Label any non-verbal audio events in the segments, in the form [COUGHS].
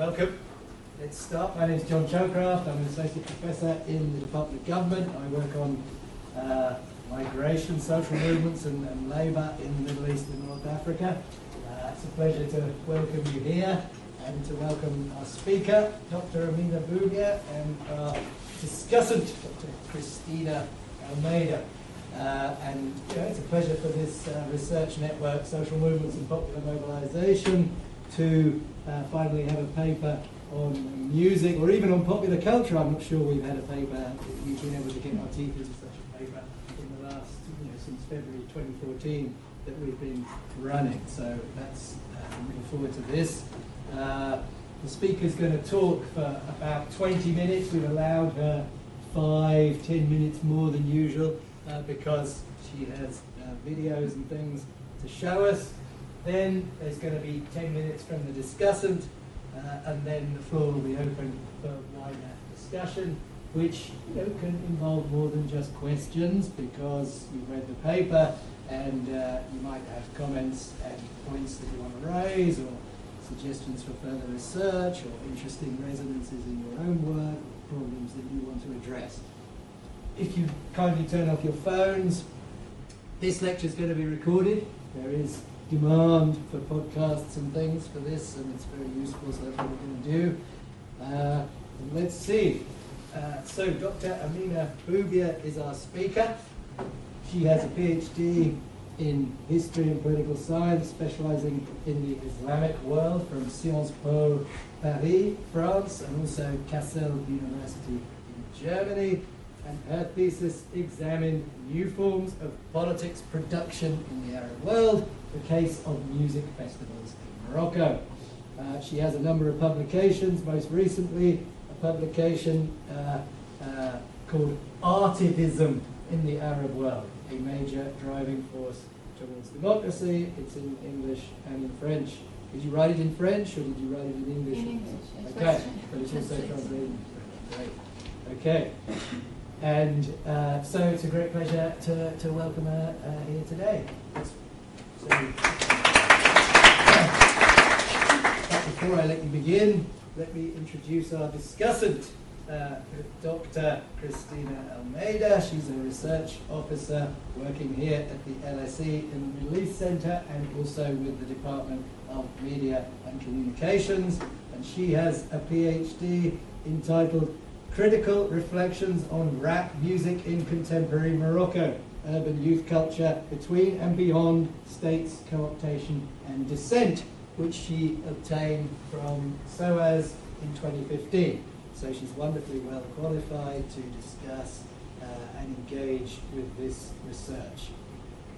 Welcome. Let's start. My name is John Chalcraft. I'm an associate professor in the Department of Government. I work on uh, migration, social movements, and, and labour in the Middle East and North Africa. Uh, it's a pleasure to welcome you here and to welcome our speaker, Dr. Amina Boubia, and our discussant, Dr. Christina Almeida. Uh, and you know, it's a pleasure for this uh, research network, Social Movements and Popular Mobilisation, to uh, finally have a paper on music or even on popular culture. I'm not sure we've had a paper, we've been able to get our teeth into such a paper in the last, you know, since February 2014 that we've been running. So that's, uh, looking forward to this. Uh, the speaker's going to talk for about 20 minutes. We've allowed her five, 10 minutes more than usual uh, because she has uh, videos and things to show us. Then there's going to be 10 minutes from the discussant, uh, and then the floor will be open for wider discussion, which you know, can involve more than just questions because you've read the paper and uh, you might have comments and points that you want to raise or suggestions for further research or interesting resonances in your own work or problems that you want to address. If you kindly turn off your phones, this lecture is going to be recorded. There is demand for podcasts and things for this, and it's very useful, so that's what we're going to do. Uh, let's see. Uh, so, Dr. Amina Boubia is our speaker. She has a PhD in history and political science, specializing in the Islamic world from Sciences Po Paris, France, and also Kassel University in Germany. And her thesis examined new forms of politics production in the Arab world, the case of music festivals in Morocco. Uh, she has a number of publications, most recently a publication uh, uh, called Artivism in the Arab World, a major driving force towards democracy. It's in English and in French. Did you write it in French or did you write it in English? In English. yes. Okay, but it's also translated. Great. Okay. And uh, so it's a great pleasure to, to welcome her uh, here today. Before I let you begin, let me introduce our discussant, uh, Dr. Christina Almeida. She's a research officer working here at the LSE in the Middle East Centre and also with the Department of Media and Communications. And she has a PhD entitled Critical Reflections on Rap Music in Contemporary Morocco, Urban Youth Culture Between and Beyond States, Co-optation and Dissent, which she obtained from SOAS in 2015. So she's wonderfully well qualified to discuss uh, and engage with this research.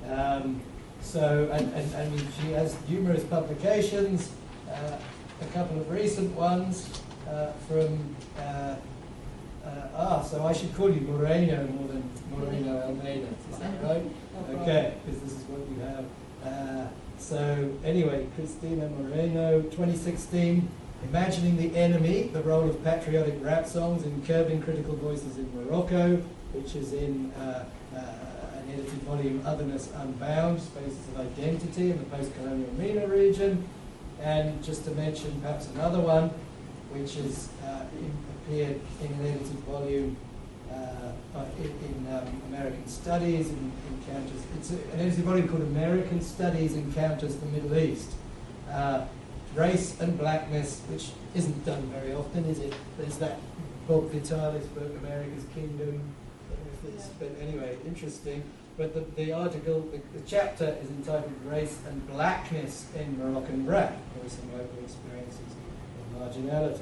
Um, so, and, and, and she has numerous publications, uh, a couple of recent ones uh, from uh, ah, so I should call you Moreno more than Moreno Almeida. Is that right? Okay, because this is what you have. Uh, so anyway, Cristina Moreno, 2016, Imagining the Enemy, the role of patriotic rap songs in curbing critical voices in Morocco, which is in uh, uh, an edited volume, Otherness Unbound, Spaces of Identity in the post-colonial MENA region. And just to mention perhaps another one, which is uh, appeared in an edited volume uh, in, in um, American Studies and Encounters. It's a, an edited volume called American Studies Encounters the Middle East. Uh, Race and Blackness, which isn't done very often, is it? There's that Bob Vitalis book, America's Kingdom. Yeah. But anyway, interesting. But the, the article, the, the, chapter is entitled Race and Blackness in Moroccan Rap, or some local experiences of marginality.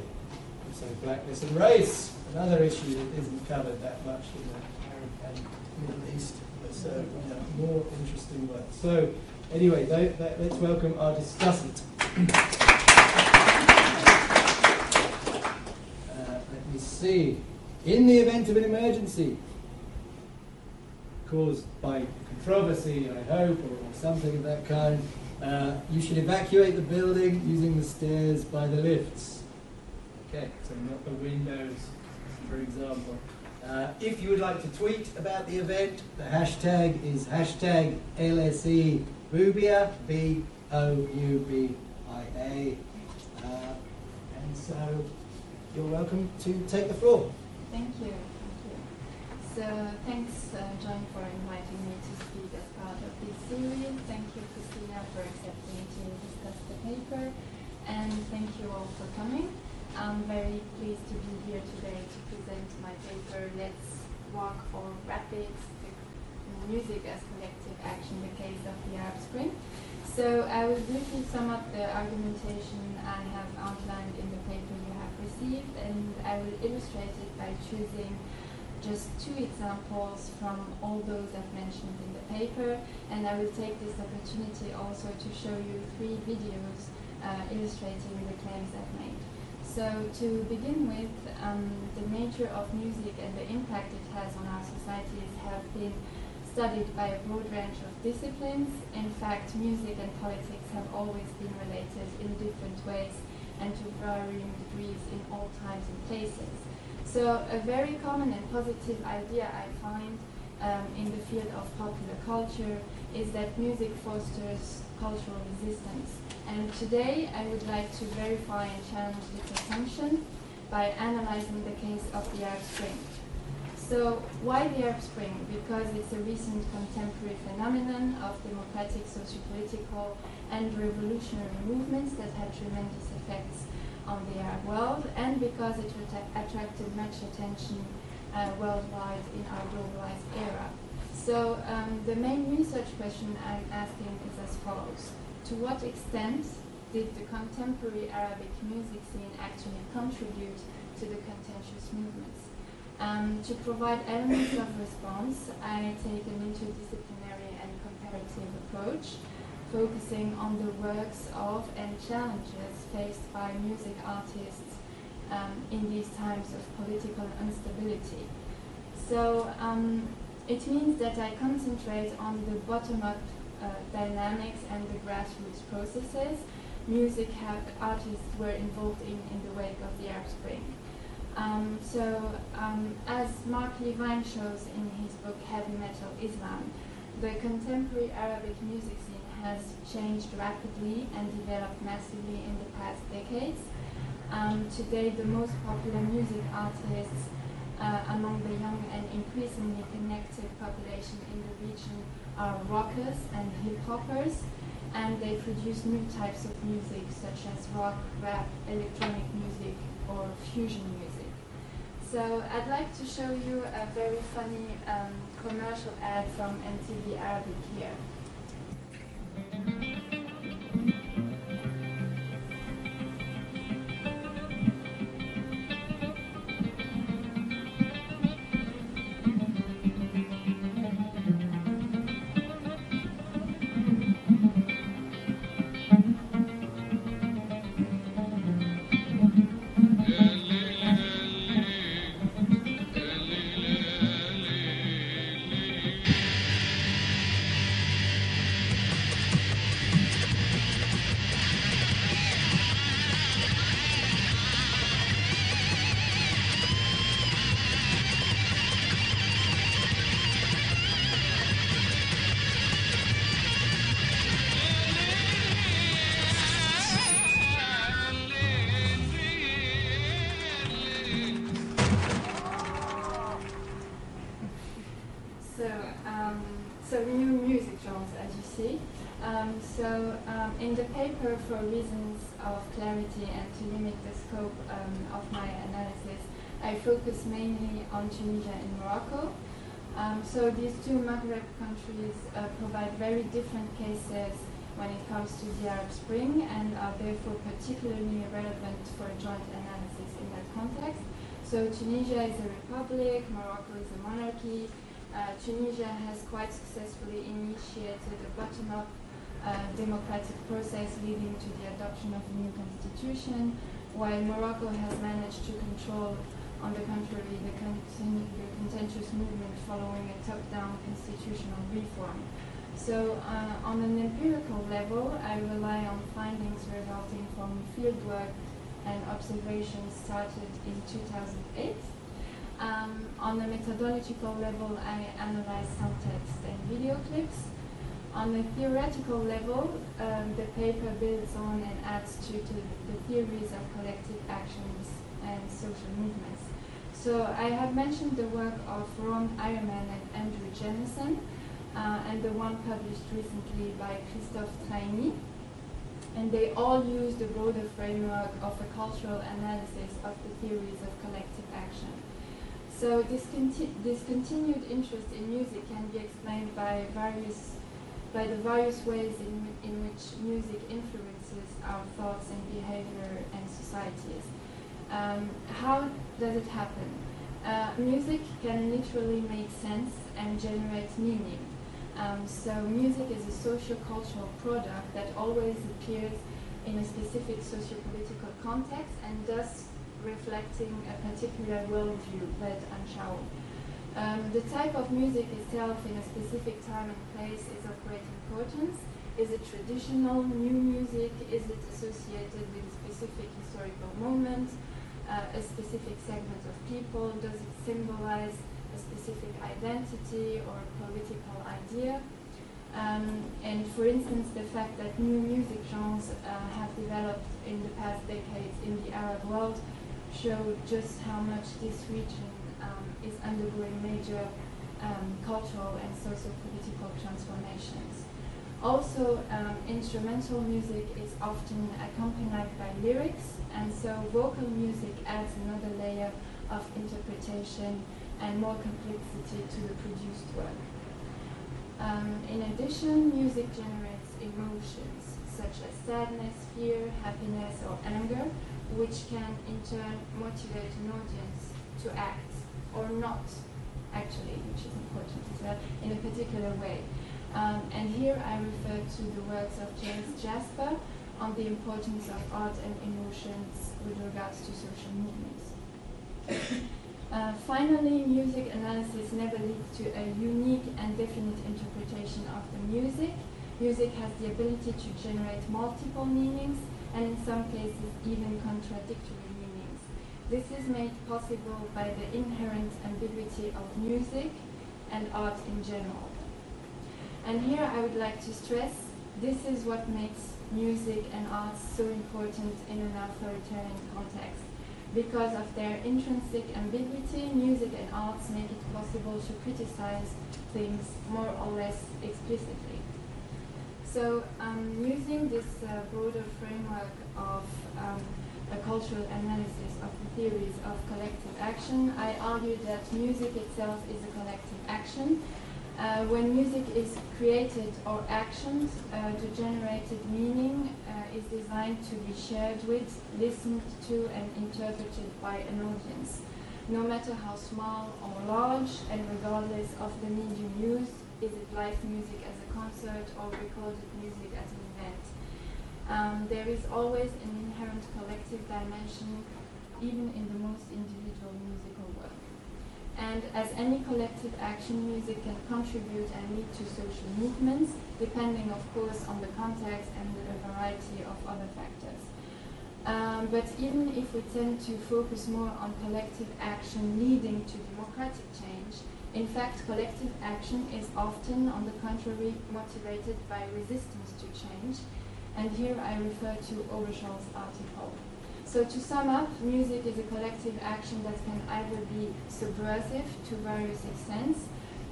So blackness and race, another issue that isn't covered that much in the Arab and Middle East, but so yeah, more interesting work. So anyway, let's welcome our discussant. [CLEARS THROAT] uh, let me see. In the event of an emergency caused by controversy, I hope, or something of that kind, uh, you should evacuate the building using the stairs by the lifts. Okay, so not the windows, for example. Uh, if you would like to tweet about the event, the hashtag is hashtag LSE Boubia, B O U B I A. Uh, and So you're welcome to take the floor. Thank you. Thank you. So thanks, uh, John, for inviting me to speak as part of this series. Thank you, Christina, for accepting to discuss the paper. And thank you all for coming. I'm very pleased to be here today to present my paper, Let's Walk for Rapids, Music as Collective Action, the case of the Arab Spring. So I will briefly sum up the argumentation I have outlined in the paper you have received, and I will illustrate it by choosing just two examples from all those I've mentioned in the paper, and I will take this opportunity also to show you three videos uh, illustrating the claims I've made. So to begin with, um, the nature of music and the impact it has on our societies have been studied by a broad range of disciplines. In fact, music and politics have always been related in different ways and to varying degrees in all times and places. So a very common and positive idea I find um, in the field of popular culture is that music fosters cultural resistance. And today I would like to verify and challenge this assumption by analyzing the case of the Arab Spring. So why the Arab Spring? Because it's a recent contemporary phenomenon of democratic, socio-political and revolutionary movements that had tremendous effects on the Arab world and because it attracted much attention uh, worldwide in our globalized era. So um, the main research question I'm asking is as follows. To what extent did the contemporary Arabic music scene actually contribute to the contentious movements? Um, to provide elements of response, I take an interdisciplinary and comparative approach, focusing on the works of and challenges faced by music artists um, in these times of political instability. So um, it means that I concentrate on the bottom-up uh, dynamics and the grassroots processes music artists were involved in in the wake of the Arab Spring. Um, so, um, as Mark Levine shows in his book Heavy Metal Islam, the contemporary Arabic music scene has changed rapidly and developed massively in the past decades. Um, today, the most popular music artists uh, among the young and increasingly connected population in the region are rockers and hip hoppers, and they produce new types of music such as rock, rap, electronic music, or fusion music. So I'd like to show you a very funny um, commercial ad from MTV Arabic here. For reasons of clarity and to limit the scope um, of my analysis, I focus mainly on Tunisia and Morocco. Um, so these two Maghreb countries uh, provide very different cases when it comes to the Arab Spring and are therefore particularly relevant for joint analysis in that context. So Tunisia is a republic, Morocco is a monarchy. Uh, Tunisia has quite successfully initiated a bottom-up democratic process leading to the adoption of a new constitution, while Morocco has managed to control, on the contrary, the, the contentious movement following a top-down constitutional reform. So uh, on an empirical level, I rely on findings resulting from fieldwork and observations started in 2008. Um, on a methodological level, I analyze some text and video clips On a theoretical level, um, the paper builds on and adds to, to the theories of collective actions and social movements. So I have mentioned the work of Ron Eyerman and Andrew Jamison, uh, and the one published recently by Christophe Traini. And they all use the broader framework of a cultural analysis of the theories of collective action. So this, conti- this continued interest in music can be explained by various by the various ways in, in which music influences our thoughts and behavior and societies. Um, how does it happen? Uh, music can literally make sense and generate meaning. Um, so music is a socio-cultural product that always appears in a specific socio-political context and thus reflecting a particular worldview, led Anschauung. Um, the type of music itself in a specific time and place is of great importance. Is it traditional, new music? Is it associated with a specific historical moment, uh, a specific segment of people? Does it symbolize a specific identity or political idea? Um, and for instance, the fact that new music genres uh, have developed in the past decades in the Arab world show just how much this region is undergoing major um, cultural and socio-political transformations. Also, um, instrumental music is often accompanied by lyrics, and so vocal music adds another layer of interpretation and more complexity to the produced work. Um, in addition, music generates emotions such as sadness, fear, happiness, or anger, which can in turn motivate an audience to act or not, actually, which is important as well, in a particular way. Um, and here I refer to the works of James Jasper on the importance of art and emotions with regards to social movements. [COUGHS] Uh, finally, music analysis never leads to a unique and definite interpretation of the music. Music has the ability to generate multiple meanings and in some cases even contradictory. This is made possible by the inherent ambiguity of music and art in general. And here I would like to stress this is what makes music and art so important in an authoritarian context. Because of their intrinsic ambiguity, music and arts make it possible to criticize things more or less explicitly. So, um, using this uh, broader framework of um, a cultural analysis of the theories of collective action, I argue that music itself is a collective action. Uh, when music is created or actioned, uh, the generated meaning uh, is designed to be shared with, listened to, and interpreted by an audience. No matter how small or large, and regardless of the medium used, is it live music as a concert or recorded music as event. Um, there is always an inherent collective dimension, even in the most individual musical work. And as any collective action, music can contribute and lead to social movements, depending, of course, on the context and a variety of other factors. Um, but even if we tend to focus more on collective action leading to democratic change, in fact, collective action is often, on the contrary, motivated by resistance to change. And here I refer to Auberjont's article. So to sum up, music is a collective action that can either be subversive to various extents,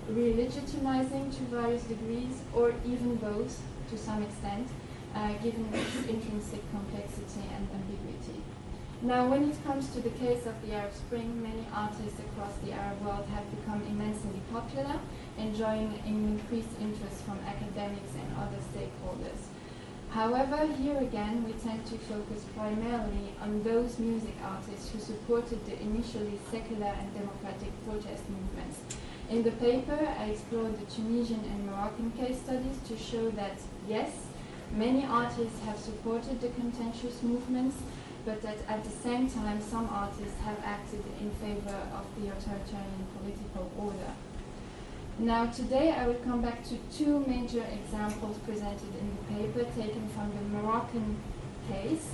re-legitimizing to various degrees, or even both to some extent, uh, given its intrinsic complexity and ambiguity. Now, when it comes to the case of the Arab Spring, many artists across the Arab world have become immensely popular, enjoying an increased interest from academics and other stakeholders. However, here again, we tend to focus primarily on those music artists who supported the initially secular and democratic protest movements. In the paper, I explored the Tunisian and Moroccan case studies to show that, yes, many artists have supported the contentious movements, but that at the same time, some artists have acted in favor of the authoritarian political order. Now today I will come back to two major examples presented in the paper taken from the Moroccan case.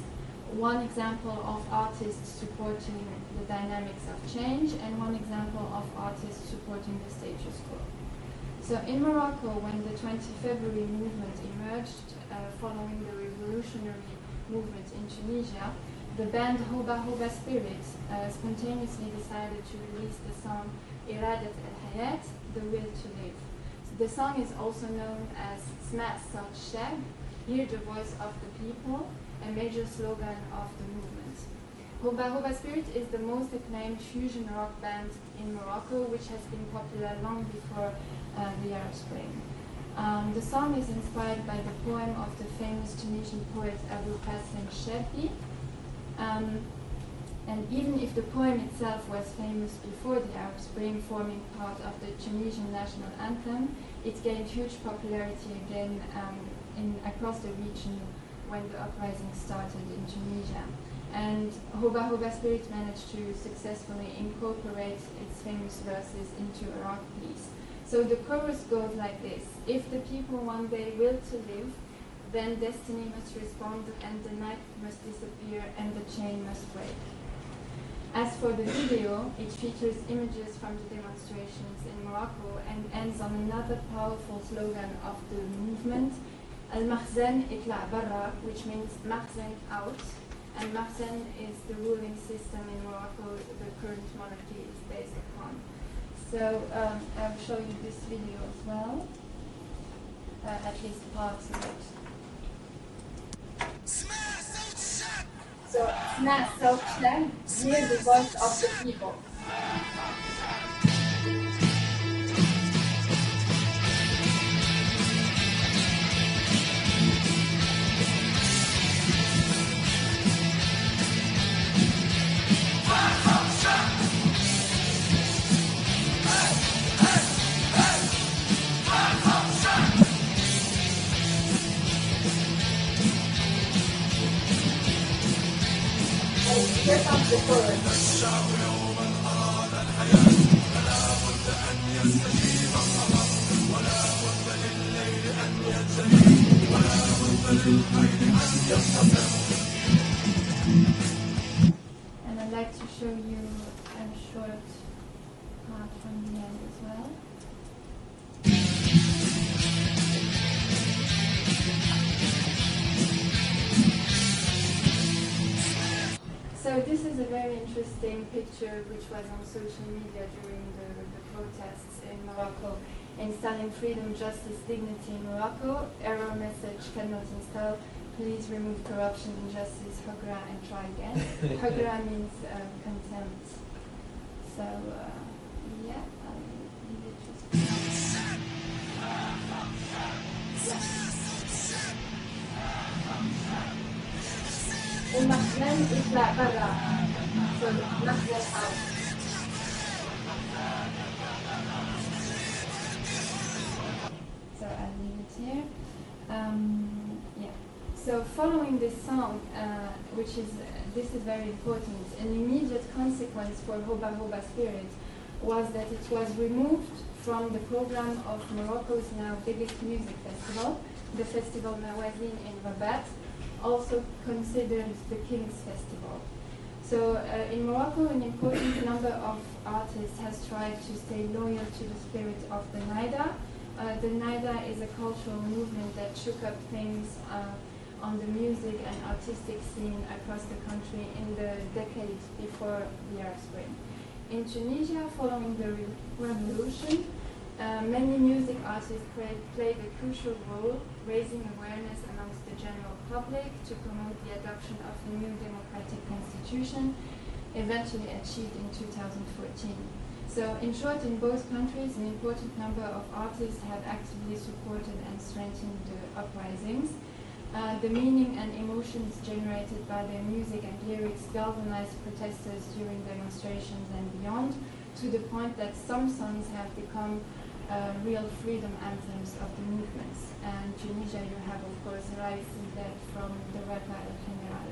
One example of artists supporting the dynamics of change and one example of artists supporting the status quo. So in Morocco, when the 20 February movement emerged uh, following the revolutionary movement in Tunisia, the band Hoba Hoba Spirit uh, spontaneously decided to release the song Iradat al Hayat, The Will to Live. The song is also known as Sma Sot Shab, Hear the Voice of the People, a major slogan of the movement. Hoba Hoba Spirit is the most acclaimed fusion rock band in Morocco, which has been popular long before uh, the Arab Spring. Um, the song is inspired by the poem of the famous Tunisian poet Abu Qasim Shabi, um, and even if the poem itself was famous before the Arab Spring, forming part of the Tunisian national anthem, it gained huge popularity again um, in, across the region when the uprising started in Tunisia. And Hoba Hoba Spirit managed to successfully incorporate its famous verses into a rock piece. So the chorus goes like this If the people one day will to live, then destiny must respond and the night must disappear and the chain must break. As for the video, it features images from the demonstrations in Morocco and ends on another powerful slogan of the movement, Al-Mahzen itla barra, which means Mahzen out, and Mahzen is the ruling system in Morocco the current monarchy is based upon. So um, I'll show you this video as well, uh, at least parts of it. So, Sma Sot Shab, hear the voice of the people. And I'd like to show you a short part from the end as well. Is a very interesting picture which was on social media during the, the protests in Morocco. Installing freedom, justice, dignity in Morocco. Error message cannot install. Please remove corruption, and injustice, Hagra, and try again. [LAUGHS] Hagra means um, contempt. So uh, yeah, I'll leave it just. So, not out. So, I leave it here. Um, yeah. So, following this song, uh, which is, uh, this is very important, an immediate consequence for Hoba Hoba Spirit was that it was removed from the program of Morocco's now biggest music festival, the Festival Mawazine in Rabat, also considered the King's Festival. So uh, in Morocco, an important [COUGHS] number of artists has tried to stay loyal to the spirit of the Nayda. Uh, the Nayda is a cultural movement that shook up things uh, on the music and artistic scene across the country in the decades before the Arab Spring. In Tunisia, following the re- revolution, uh, many music artists played, played a crucial role raising awareness amongst the general public to promote the adoption of the new democratic constitution, eventually achieved in 2014. So, in short, in both countries, an important number of artists have actively supported and strengthened the uprisings. Uh, the meaning and emotions generated by their music and lyrics galvanized protesters during demonstrations and beyond, to the point that some songs have become uh, real freedom anthems of the movements. And Tunisia, you have, of course, Rais Zidane from the rapper El General.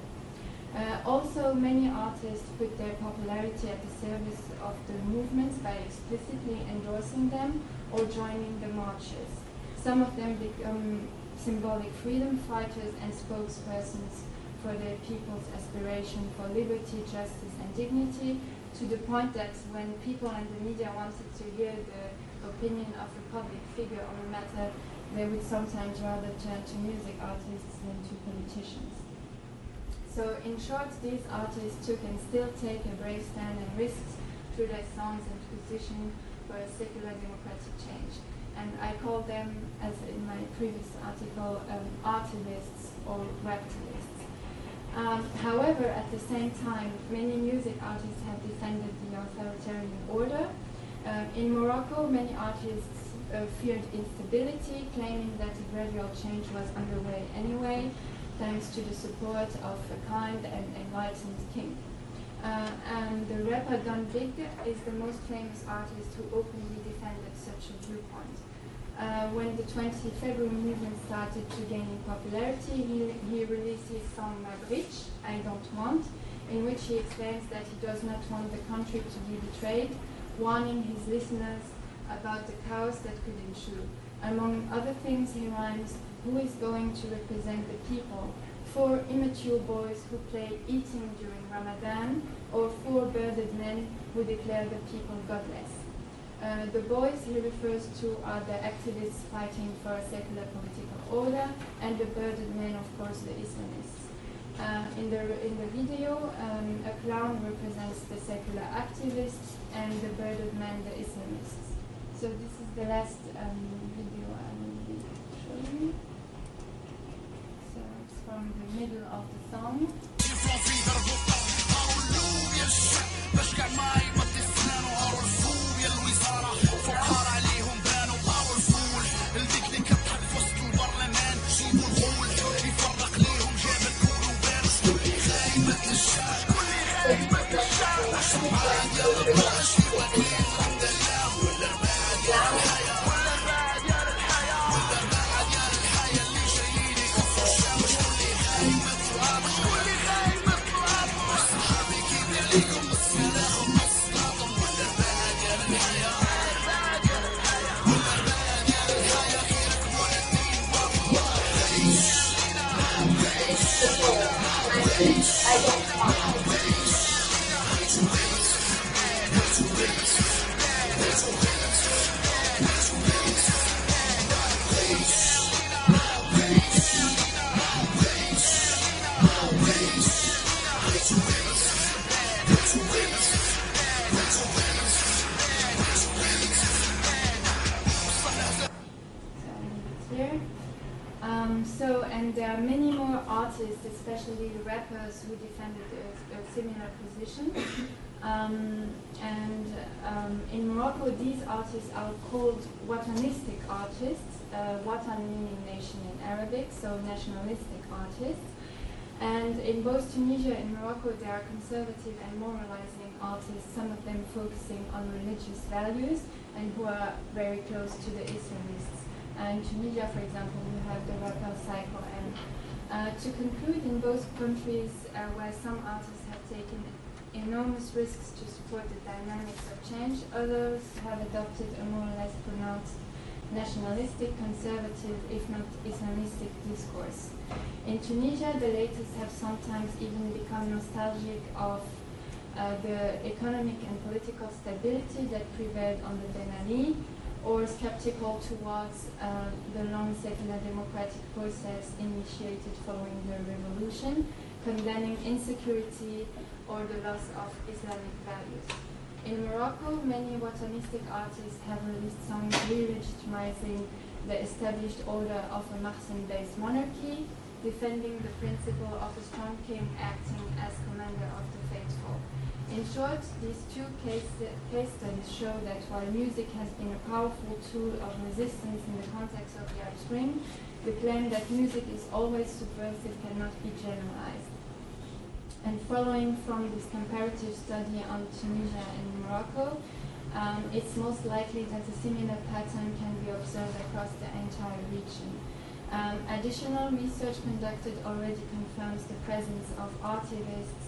Uh, also, many artists put their popularity at the service of the movements by explicitly endorsing them or joining the marches. Some of them become symbolic freedom fighters and spokespersons for the people's aspiration for liberty, justice, and dignity, to the point that when people and the media wanted to hear the opinion of a public figure on a matter, they would sometimes rather turn to music artists than to politicians. So in short, these artists took and still take a brave stand and risks through their songs and position for a secular democratic change. And I call them, as in my previous article, um, artivists or raptilists. Um, however, at the same time, many music artists have defended the authoritarian order. Uh, in Morocco, many artists uh, feared instability, claiming that a gradual change was underway anyway, thanks to the support of a kind and enlightened king. Uh, and the rapper Don Bigg is the most famous artist who openly defended such a viewpoint. Uh, when the 20 February movement started to gain popularity, he, he released his song Mabghitch, I Don't Want, in which he explains that he does not want the country to be betrayed, warning his listeners about the chaos that could ensue. Among other things, he rhymes, Who is going to represent the people? Four immature boys who play eating during Ramadan, or four bearded men who declare the people godless. Uh, the boys he refers to are the activists fighting for a secular political order, and the bearded men, of course, the Islamists. Uh, in the in the video, um, a clown represents the secular activists, and the bird of man the Islamists. So this is the last um, video I will be showing you. So it's from the middle of the song. Who defended a, a similar position. Um, and um, in Morocco, these artists are called Watanistic artists, uh, Watan meaning nation in Arabic, so nationalistic artists. And in both Tunisia and Morocco, there are conservative and moralizing artists, some of them focusing on religious values and who are very close to the Islamists. And in Tunisia, for example, we have the rapper Psycho M. Uh, to conclude, in both countries uh, where some artists have taken enormous risks to support the dynamics of change, others have adopted a more or less pronounced nationalistic, conservative, if not Islamistic discourse. In Tunisia, the latest have sometimes even become nostalgic of uh, the economic and political stability that prevailed under Ben Ali, or skeptical towards uh, the long secular democratic process initiated following the revolution, condemning insecurity or the loss of Islamic values. In Morocco, many Watanistic artists have released songs re-legitimizing the established order of a Mahsen-based monarchy, defending the principle of a strong king acting as commander of the faithful. In short, these two case, case studies show that while music has been a powerful tool of resistance in the context of the Arab Spring, the claim that music is always subversive cannot be generalized. And following from this comparative study on Tunisia and Morocco, um, it's most likely that a similar pattern can be observed across the entire region. Um, additional research conducted already confirms the presence of artivists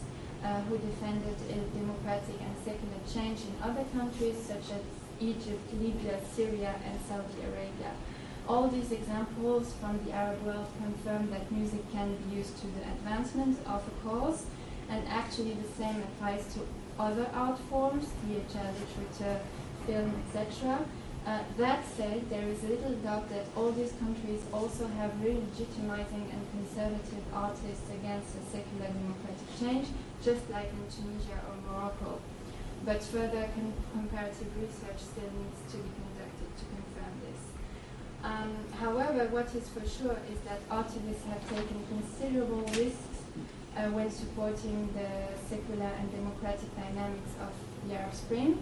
uh, who defended a democratic and secular change in other countries such as Egypt, Libya, Syria, and Saudi Arabia. All these examples from the Arab world confirm that music can be used to the advancement of a cause and actually the same applies to other art forms, theatre, literature, film, etc. Uh, that said, there is little doubt that all these countries also have re-legitimizing and conservative artists against a secular democratic change, just like in Tunisia or Morocco. But further com comparative research still needs to be conducted to confirm this. Um, however, what is for sure is that artists have taken considerable risks uh, when supporting the secular and democratic dynamics of the Arab Spring.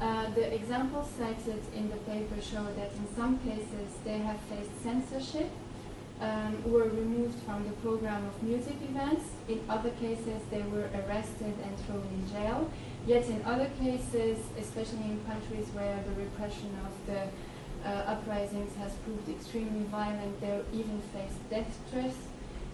Uh, the examples cited in the paper show that in some cases they have faced censorship, um, were removed from the program of music events. In other cases, they were arrested and thrown in jail. Yet in other cases, especially in countries where the repression of the uh, uprisings has proved extremely violent, they even faced death threats.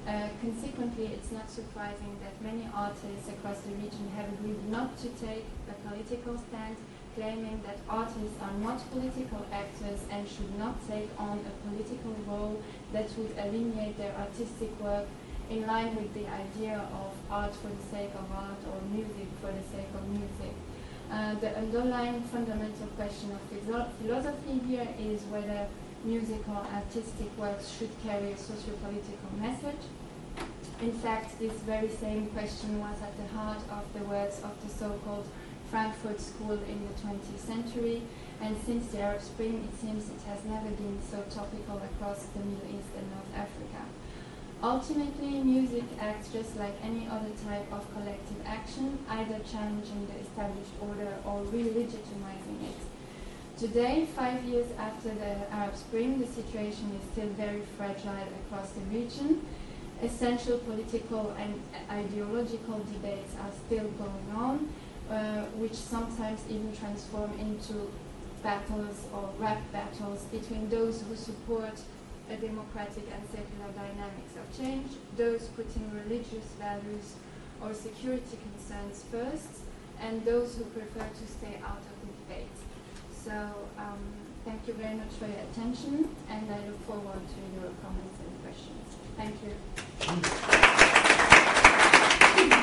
Uh, consequently, it's not surprising that many artists across the region have agreed not to take a political stand claiming that artists are not political actors and should not take on a political role that would alienate their artistic work in line with the idea of art for the sake of art or music for the sake of music. Uh, the underlying fundamental question of philosophy here is whether musical artistic works should carry a socio-political message. In fact, this very same question was at the heart of the works of the so-called Frankfurt School in the 20th century, and since the Arab Spring, it seems it has never been so topical across the Middle East and North Africa. Ultimately, music acts just like any other type of collective action, either challenging the established order or re-legitimizing it. Today, five years after the Arab Spring, the situation is still very fragile across the region. Essential political and ideological debates are still going on, uh, which sometimes even transform into battles or rap battles between those who support a democratic and secular dynamics of change, those putting religious values or security concerns first, and those who prefer to stay out of the debate. So um, thank you very much for your attention, and I look forward to your comments and questions. Thank you.